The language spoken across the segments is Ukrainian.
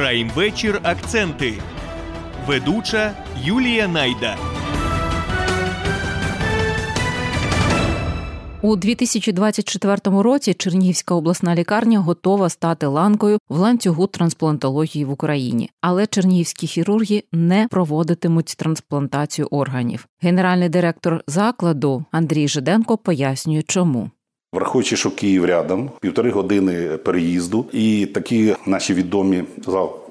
Прайм вечір. Акценти. Ведуча Юлія Найда. У 2024 році Чернігівська обласна лікарня готова стати ланкою в ланцюгу трансплантології в Україні, але чернігівські хірурги не проводитимуть трансплантацію органів. Генеральний директор закладу Андрій Жиденко пояснює, чому. Враховуючи, що Київ рядом, півтори години переїзду, і такі наші відомі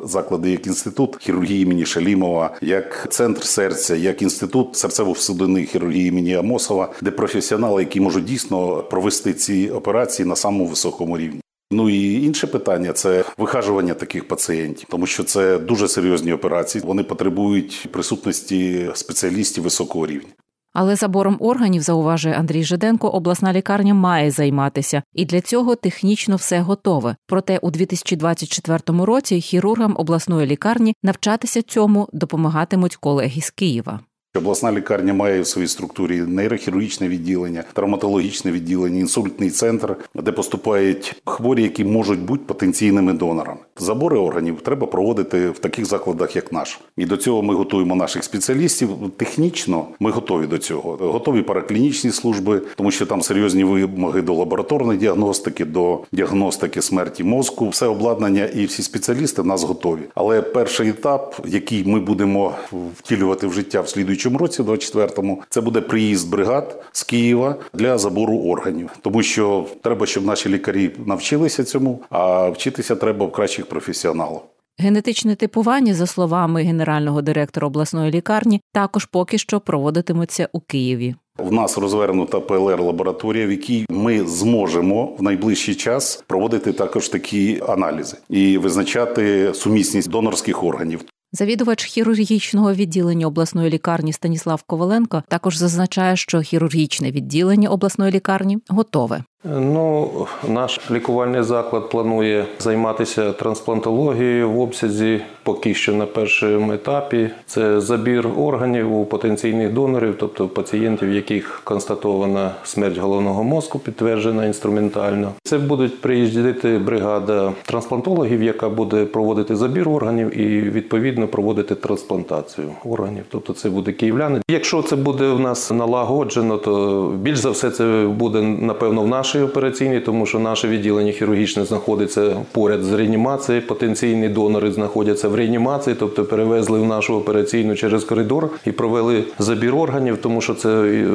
заклади, як інститут хірургії імені Шалімова, як центр серця, як інститут серцево-судинної хірургії імені Амосова, де професіонали, які можуть дійсно провести ці операції на самому високому рівні. Ну і інше питання це вихажування таких пацієнтів, тому що це дуже серйозні операції. Вони потребують присутності спеціалістів високого рівня. Але забором органів, зауважує Андрій Жиденко, обласна лікарня має займатися, і для цього технічно все готове. Проте у 2024 році хірургам обласної лікарні навчатися цьому допомагатимуть колеги з Києва. Обласна лікарня має в своїй структурі нейрохірургічне відділення, травматологічне відділення, інсультний центр, де поступають хворі, які можуть бути потенційними донорами. Забори органів треба проводити в таких закладах, як наш. І до цього ми готуємо наших спеціалістів. Технічно ми готові до цього. Готові параклінічні служби, тому що там серйозні вимоги до лабораторної діагностики, до діагностики смерті мозку. Все обладнання і всі спеціалісти в нас готові. Але перший етап, який ми будемо втілювати в життя в слідуючому слідуючому році, 24-му, це буде приїзд бригад з Києва для забору органів, тому що треба, щоб наші лікарі навчилися цьому, а вчитися треба в кращих професіоналів. Генетичне типування, за словами генерального директора обласної лікарні, також поки що проводитиметься у Києві. В нас розвернута ПЛР-лабораторія, в якій ми зможемо в найближчий час проводити також такі аналізи і визначати сумісність донорських органів. Завідувач хірургічного відділення обласної лікарні Станіслав Коваленко також зазначає, що хірургічне відділення обласної лікарні готове. Ну, наш лікувальний заклад планує займатися трансплантологією в обсязі поки що на першому етапі. Це забір органів у потенційних донорів, тобто пацієнтів, яких констатована смерть головного мозку, підтверджена інструментально. Це будуть приїздити бригада трансплантологів, яка буде проводити забір органів і відповідно проводити трансплантацію органів. Тобто, це буде київляни. Якщо це буде у нас налагоджено, то більш за все це буде напевно в нашій нашій операційній, тому що наше відділення хірургічне знаходиться поряд з реанімацією. Потенційні донори знаходяться в реанімації, тобто перевезли в нашу операційну через коридор і провели забір органів, тому що це е,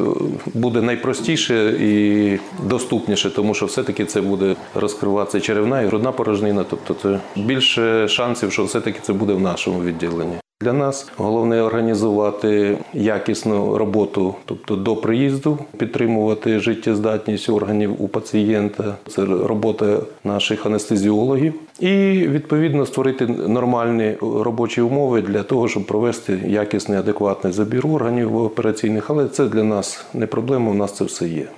буде найпростіше і доступніше, тому що все-таки це буде розкриватися черевна і грудна порожнина. Тобто це більше шансів, що все-таки це буде в нашому відділенні. Для нас головне організувати якісну роботу, тобто до приїзду, підтримувати життєздатність органів у пацієнта. Це робота наших анестезіологів, і відповідно створити нормальні робочі умови для того, щоб провести якісний адекватний забір органів операційних. Але це для нас не проблема. У нас це все є.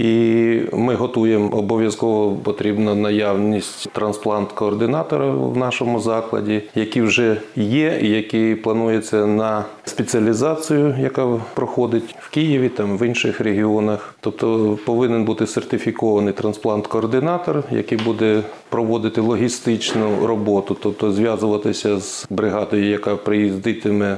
І ми готуємо обов'язково потрібна наявність трансплант-координатора в нашому закладі, які вже є, і які плануються на спеціалізацію, яка проходить в Києві, там в інших регіонах. Тобто повинен бути сертифікований трансплант-координатор, який буде проводити логістичну роботу, тобто зв'язуватися з бригадою, яка приїздитиме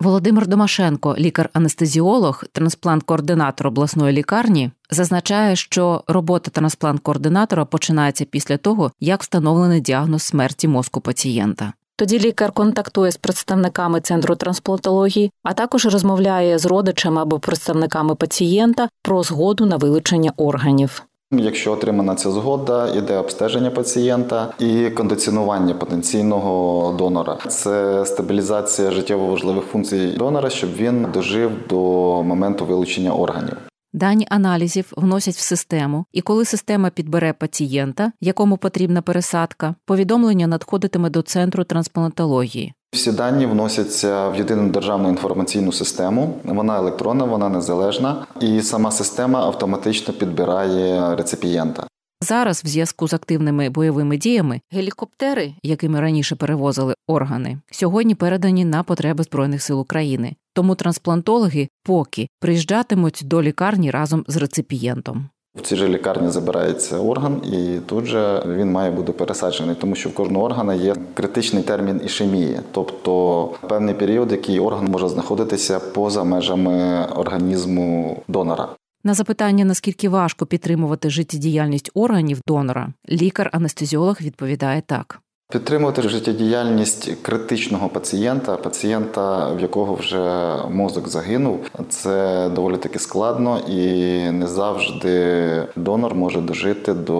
Володимир Домашенко, лікар-анестезіолог, трансплант-координатор обласної лікарні, зазначає, що робота трансплант-координатора починається після того, як встановлений діагноз смерті мозку пацієнта. Тоді лікар контактує з представниками центру трансплантології, а також розмовляє з родичами або представниками пацієнта про згоду на вилучення органів. Якщо отримана ця згода, іде обстеження пацієнта і кондиціонування потенційного донора. Це стабілізація життєво важливих функцій донора, щоб він дожив до моменту вилучення органів. Дані аналізів вносять в систему, і коли система підбере пацієнта, якому потрібна пересадка, повідомлення надходитиме до центру трансплантології. Всі дані вносяться в єдину державну інформаційну систему. Вона електронна, вона незалежна, і сама система автоматично підбирає реципієнта. Зараз, в зв'язку з активними бойовими діями, гелікоптери, якими раніше перевозили органи, сьогодні передані на потреби збройних сил України. Тому трансплантологи поки приїжджатимуть до лікарні разом з реципієнтом. В цій же лікарні забирається орган, і тут же він має бути пересаджений, тому що в кожного органа є критичний термін ішемії, тобто певний період, який орган може знаходитися поза межами організму донора. На запитання, наскільки важко підтримувати життєдіяльність органів донора, лікар-анестезіолог відповідає так. Підтримувати життєдіяльність критичного пацієнта, пацієнта, в якого вже мозок загинув, це доволі таки складно і не завжди донор може дожити до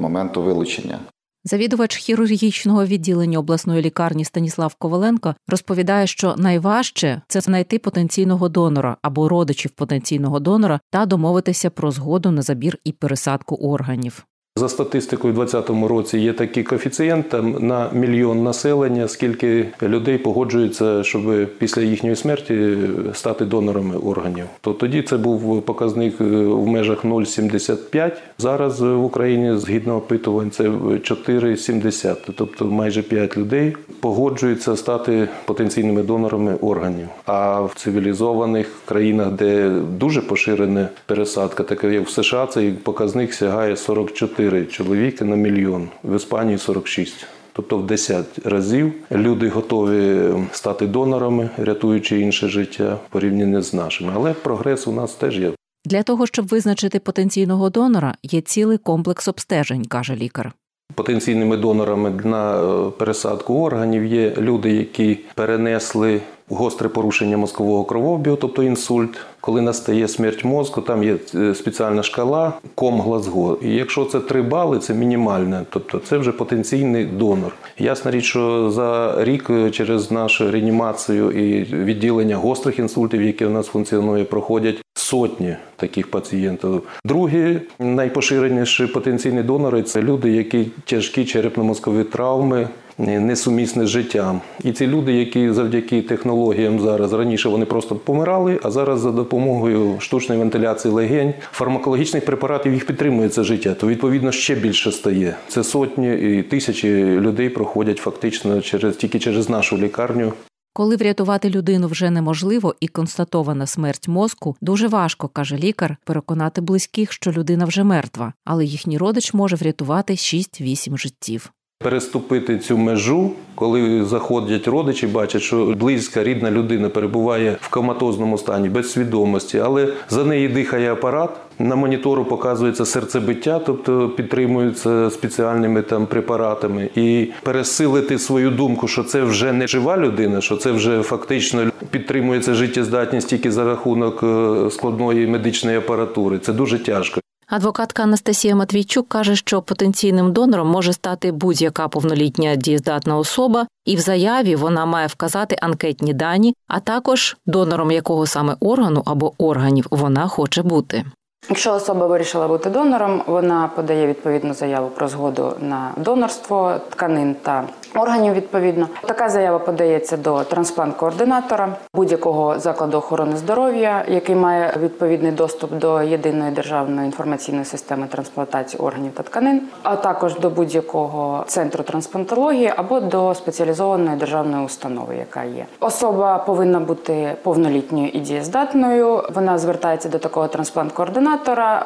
моменту вилучення. Завідувач хірургічного відділення обласної лікарні Станіслав Коваленко розповідає, що найважче це знайти потенційного донора або родичів потенційного донора та домовитися про згоду на забір і пересадку органів. За статистикою, у 2020 році є такий коефіцієнт там на мільйон населення, скільки людей погоджуються, щоб після їхньої смерті стати донорами органів. То тоді це був показник е, в межах 0,75. Зараз в Україні згідно опитувань це 4,70. Тобто майже 5 людей погоджуються стати потенційними донорами органів. А в цивілізованих країнах, де дуже поширена пересадка, таке як в США, цей показник сягає 44 чоловіки на мільйон, в Іспанії 46. Тобто в 10 разів люди готові стати донорами, рятуючи інше життя порівняно з нашими. Але прогрес у нас теж є. Для того щоб визначити потенційного донора, є цілий комплекс обстежень, каже лікар. Потенційними донорами на е, пересадку органів є люди, які перенесли гостре порушення мозкового кровообігу, тобто інсульт. Коли настає смерть мозку, там є е, спеціальна шкала ком Глазго. І якщо це 3 бали, це мінімальне, тобто це вже потенційний донор. Ясна річ, що за рік е, через нашу реанімацію і відділення гострих інсультів, які у нас функціонує, проходять сотні таких пацієнтів. Другі найпоширеніші потенційні донори це люди, які тяжкі черепно-мозкові травми. Несумісне з життям, і ці люди, які завдяки технологіям зараз раніше вони просто помирали, а зараз за допомогою штучної вентиляції легень, фармакологічних препаратів їх підтримує це життя, то відповідно ще більше стає. Це сотні і тисячі людей проходять фактично через тільки через нашу лікарню. Коли врятувати людину вже неможливо і констатована смерть мозку, дуже важко, каже лікар, переконати близьких, що людина вже мертва, але їхній родич може врятувати 6-8 життів. Переступити цю межу, коли заходять родичі, бачать, що близька рідна людина перебуває в коматозному стані без свідомості, але за неї дихає апарат. На монітору показується серцебиття, тобто підтримується спеціальними там препаратами, і пересилити свою думку, що це вже не жива людина, що це вже фактично підтримується життєздатність тільки за рахунок е, складної медичної апаратури. Це дуже тяжко. Адвокатка Анастасія Матвійчук каже, що потенційним донором може стати будь-яка повнолітня дієздатна особа, і в заяві вона має вказати анкетні дані, а також донором якого саме органу або органів вона хоче бути. Якщо особа вирішила бути донором, вона подає відповідну заяву про згоду на донорство тканин та органів. Відповідно, така заява подається до трансплант-координатора будь-якого закладу охорони здоров'я, який має відповідний доступ до єдиної державної інформаційної системи трансплантації органів та тканин, а також до будь-якого центру трансплантології або до спеціалізованої державної установи, яка є. Особа повинна бути повнолітньою і дієздатною. Вона звертається до такого трансплант-координатора.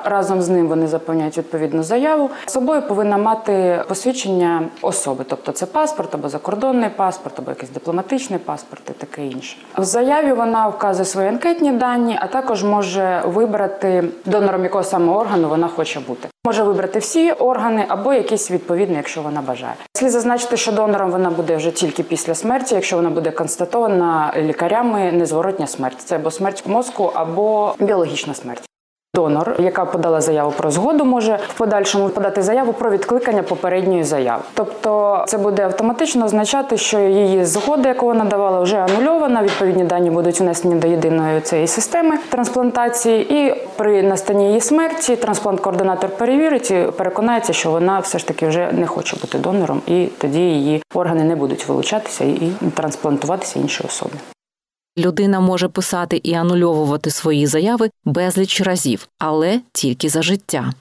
Разом з ним вони заповняють відповідну заяву. З собою повинна мати посвідчення особи, тобто це паспорт або закордонний паспорт, або якийсь дипломатичний паспорт і таке інше. В заяві вона вказує свої анкетні дані, а також може вибрати донором якого саме органу вона хоче бути. Може вибрати всі органи або якісь відповідні, якщо вона бажає. Слід зазначити, що донором вона буде вже тільки після смерті, якщо вона буде констатована лікарями незворотня смерть. Це або смерть мозку, або біологічна смерть. Донор, яка подала заяву про згоду, може в подальшому подати заяву про відкликання попередньої заяви. Тобто це буде автоматично означати, що її згода, яку вона давала, вже анульована. Відповідні дані будуть внесені до єдиної цієї системи трансплантації, і при настанні її смерті трансплант-координатор перевірить і переконається, що вона все ж таки вже не хоче бути донором, і тоді її органи не будуть вилучатися і трансплантуватися іншій особі. Людина може писати і анульовувати свої заяви безліч разів, але тільки за життя.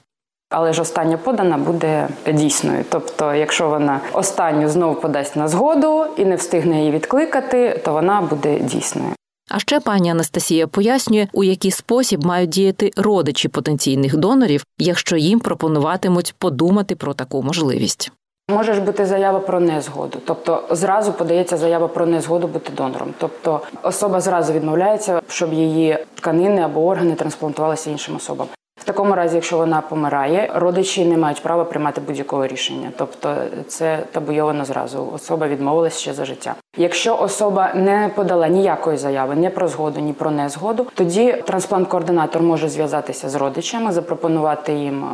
Але ж остання подана буде дійсною. Тобто, якщо вона останню знову подасть на згоду і не встигне її відкликати, то вона буде дійсною. А ще пані Анастасія пояснює, у який спосіб мають діяти родичі потенційних донорів, якщо їм пропонуватимуть подумати про таку можливість. Може ж бути заява про незгоду, тобто зразу подається заява про незгоду бути донором. Тобто особа зразу відмовляється, щоб її тканини або органи трансплантувалися іншим особам. В такому разі, якщо вона помирає, родичі не мають права приймати будь-якого рішення. Тобто це табуйовано зразу. Особа відмовилась ще за життя. Якщо особа не подала ніякої заяви, ні про згоду, ні про незгоду, тоді трансплант-координатор може зв'язатися з родичами, запропонувати їм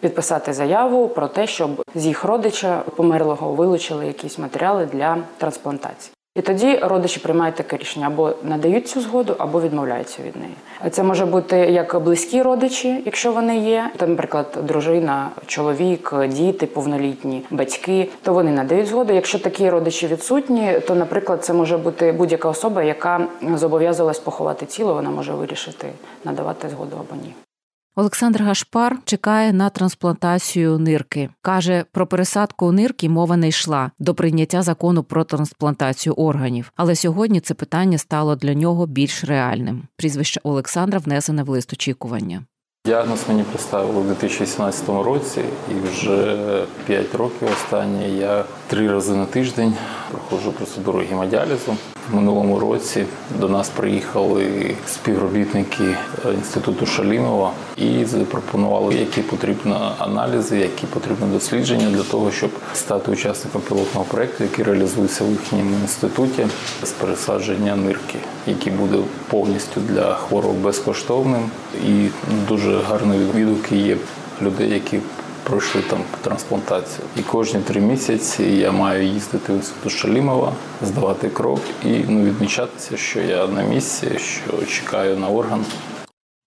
підписати заяву про те, щоб з їх родича померлого вилучили якісь матеріали для трансплантації. І тоді родичі приймають таке рішення або надають цю згоду, або відмовляються від неї. Це може бути як близькі родичі, якщо вони є. Там, наприклад, дружина, чоловік, діти, повнолітні, батьки, то вони надають згоду. Якщо такі родичі відсутні, то, наприклад, це може бути будь-яка особа, яка зобов'язалась поховати тіло, вона може вирішити надавати згоду або ні. Олександр Гашпар чекає на трансплантацію нирки. Каже, про пересадку нирки мова не йшла до прийняття закону про трансплантацію органів. Але сьогодні це питання стало для нього більш реальним. Прізвище Олександра внесене в лист очікування. Діагноз мені поставили у 2017 році, і вже 5 років останні я три рази на тиждень проходжу процедуру гемодіалізу. В минулому році до нас приїхали співробітники інституту Шалімова і запропонували, які потрібні аналізи, які потрібні дослідження для того, щоб стати учасником пілотного проєкту, який реалізується в їхньому інституті з пересадження нирки, який буде повністю для хворого безкоштовним і дуже гарні відгуки є людей, які пройшли там трансплантацію. І кожні три місяці я маю їздити в інститут Шалімова, здавати кров і ну, відмічатися, що я на місці, що чекаю на орган.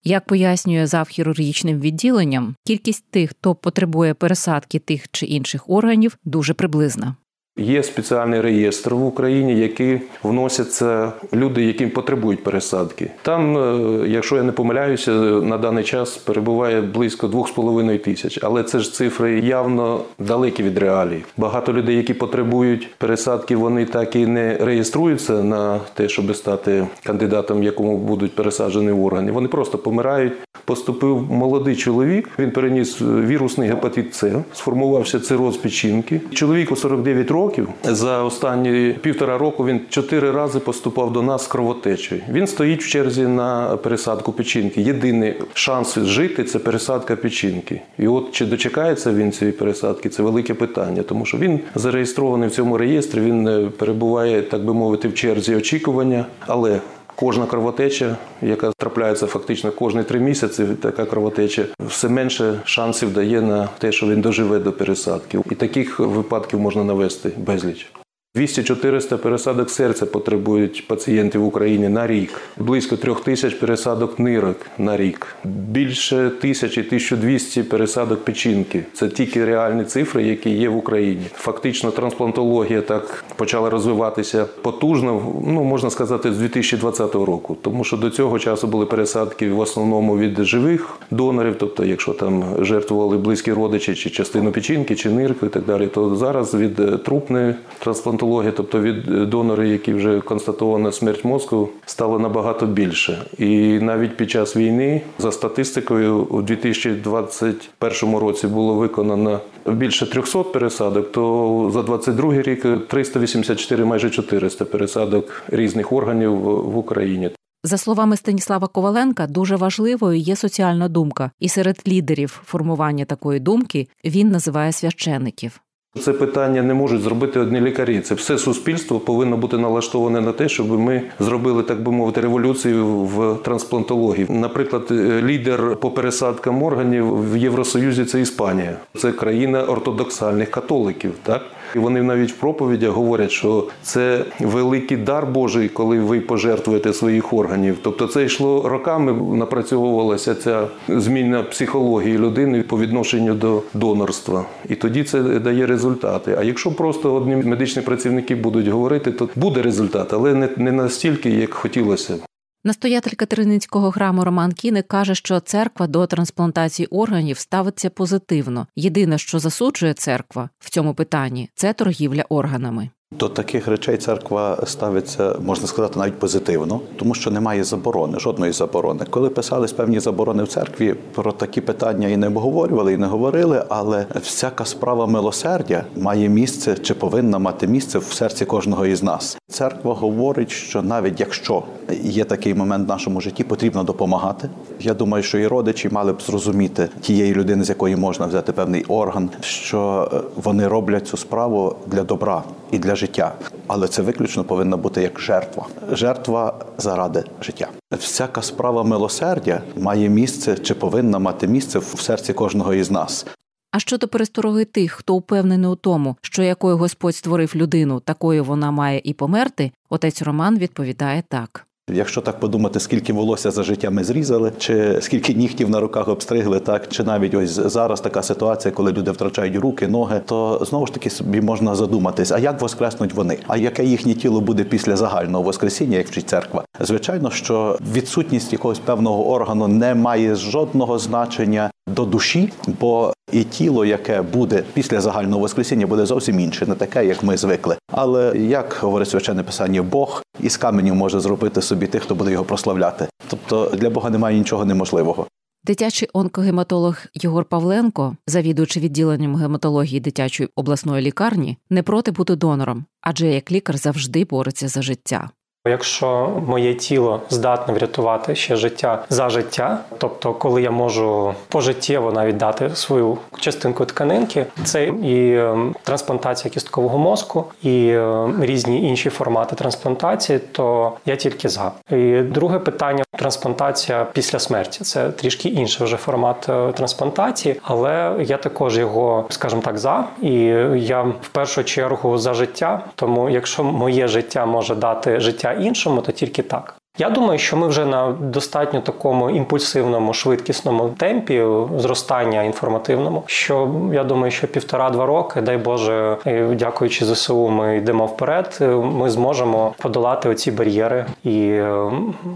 Як пояснює зав хірургічним відділенням, кількість тих, хто потребує пересадки тих чи інших органів, дуже приблизна. Є спеціальний реєстр в Україні, який вносяться люди, які потребують пересадки. Там, е, якщо я не помиляюся, на даний час перебуває близько 2,5 тисяч. Але це ж цифри явно далекі від реалій. Багато людей, які потребують пересадки, вони так і не реєструються на те, щоб стати кандидатом, якому будуть пересаджені органи. Вони просто помирають. Поступив молодий чоловік. Він переніс вірусний гепатит С, сформувався цироз печінки. Чоловіку 49 років років. За останні півтора року він чотири рази поступав до нас з кровотечею. Він стоїть в черзі на пересадку печінки. Єдиний шанс жити це пересадка печінки. І от чи дочекається він цієї пересадки, це велике питання, тому що він зареєстрований в цьому реєстрі. Він е, перебуває, так би мовити, в черзі очікування, але Кожна кровотеча, яка трапляється фактично кожні три місяці, така кровотеча все менше шансів дає на те, що він доживе до пересадки. І таких випадків можна навести безліч. 200-400 пересадок серця потребують пацієнти в Україні на рік, близько трьох тисяч пересадок нирок на рік, більше тисячі 1200 пересадок печінки. Це тільки реальні цифри, які є в Україні. Фактично, трансплантологія так почала розвиватися потужно, ну можна сказати, з 2020 року, тому що до цього часу були пересадки в основному від живих донорів, тобто, якщо там жертвували близькі родичі, чи частину печінки, чи нирку і так далі, то зараз від трупної трансплантології гематології, тобто від донори, які вже констатована смерть мозку, стало набагато більше. І навіть під час війни, за статистикою, у 2021 році було виконано більше 300 пересадок, то за 22 рік 384, майже 400 пересадок різних органів в Україні. За словами Станіслава Коваленка, дуже важливою є соціальна думка, і серед лідерів формування такої думки він називає священиків. Це питання не можуть зробити одні лікарі. Це все суспільство повинно бути налаштоване на те, щоб ми зробили, так би мовити, революцію в трансплантології. Наприклад, лідер по пересадкам органів в Євросоюзі це Іспанія, це країна ортодоксальних католиків. Так і вони навіть в проповідях говорять, що це великий дар Божий, коли ви пожертвуєте своїх органів. Тобто, це йшло роками, напрацьовувалася ця зміна психології людини по відношенню до донорства, і тоді це дає результати. А якщо просто одні медичні працівники будуть говорити, то буде результат, але не, настільки, як хотілося. Настоятель Катериницького храму Роман Кіник каже, що церква до трансплантації органів ставиться позитивно. Єдине, що засуджує церква в цьому питанні, це торгівля органами. До таких речей церква ставиться, можна сказати, навіть позитивно, тому що немає заборони, жодної заборони. Коли писались певні заборони в церкві, про такі питання і не обговорювали, і не говорили, але всяка справа милосердя має місце чи повинна мати місце в серці кожного із нас. Церква говорить, що навіть якщо є такий момент в нашому житті, потрібно допомагати. Я думаю, що і родичі мали б зрозуміти тієї людини, з якої можна взяти певний орган, що е, вони роблять цю справу для добра і для життя. Але це виключно повинна бути як жертва. Жертва заради життя. Всяка справа милосердя має місце чи повинна мати місце в серці кожного із нас. А щодо перестороги тих, хто упевнений у тому, що якою Господь створив людину, такою вона має і померти, отець Роман відповідає так. Якщо так подумати, скільки волосся за життя ми зрізали, чи скільки нігтів на руках обстригли, так чи навіть ось зараз така ситуація, коли люди втрачають руки, ноги, то знову ж таки собі можна задуматись, а як воскреснуть вони? А яке їхнє тіло буде після загального воскресіння, як вчить церква? Звичайно, що відсутність якогось певного органу не має жодного значення до душі, бо і тіло, яке буде після загального воскресіння, буде зовсім інше, не таке, як ми звикли. Але як говорить священне писання, Бог із каменю може зробити собі тих, хто буде його прославляти. Тобто для Бога немає нічого неможливого. Дитячий онкогематолог Єгор Павленко, завідуючи відділенням гематології дитячої обласної лікарні, не проти бути донором, адже як лікар завжди бореться за життя. Якщо моє тіло здатне врятувати ще життя за життя, тобто, коли я можу пожиттєво навіть дати свою частинку тканинки, це і е, трансплантація кісткового мозку, і е, різні інші формати трансплантації, то я тільки за. І друге питання трансплантація після смерті. Це трішки інший вже формат е, трансплантації, але я також його, скажімо так, за. І я в першу чергу за життя. Тому, якщо моє життя може дати життя іншому, то тільки так. Я думаю, що ми вже на достатньо такому імпульсивному, швидкісному темпі зростання інформативному. Що я думаю, що півтора-два роки, дай Боже, дякуючи ЗСУ, ми йдемо вперед. Ми зможемо подолати оці бар'єри, і е,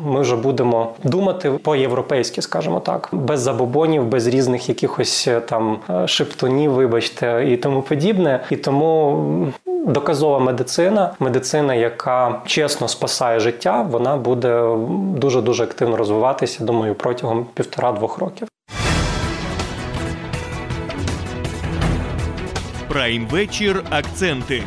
ми вже будемо думати по-європейськи, скажімо так, без забобонів, без різних якихось е, там е, шептунів, вибачте, і тому подібне. І тому доказова медицина, медицина, яка чесно спасає життя, вона буде дуже дуже активно розвиватися. Думаю, протягом півтора-двох років. Прайм вечір. Акценти.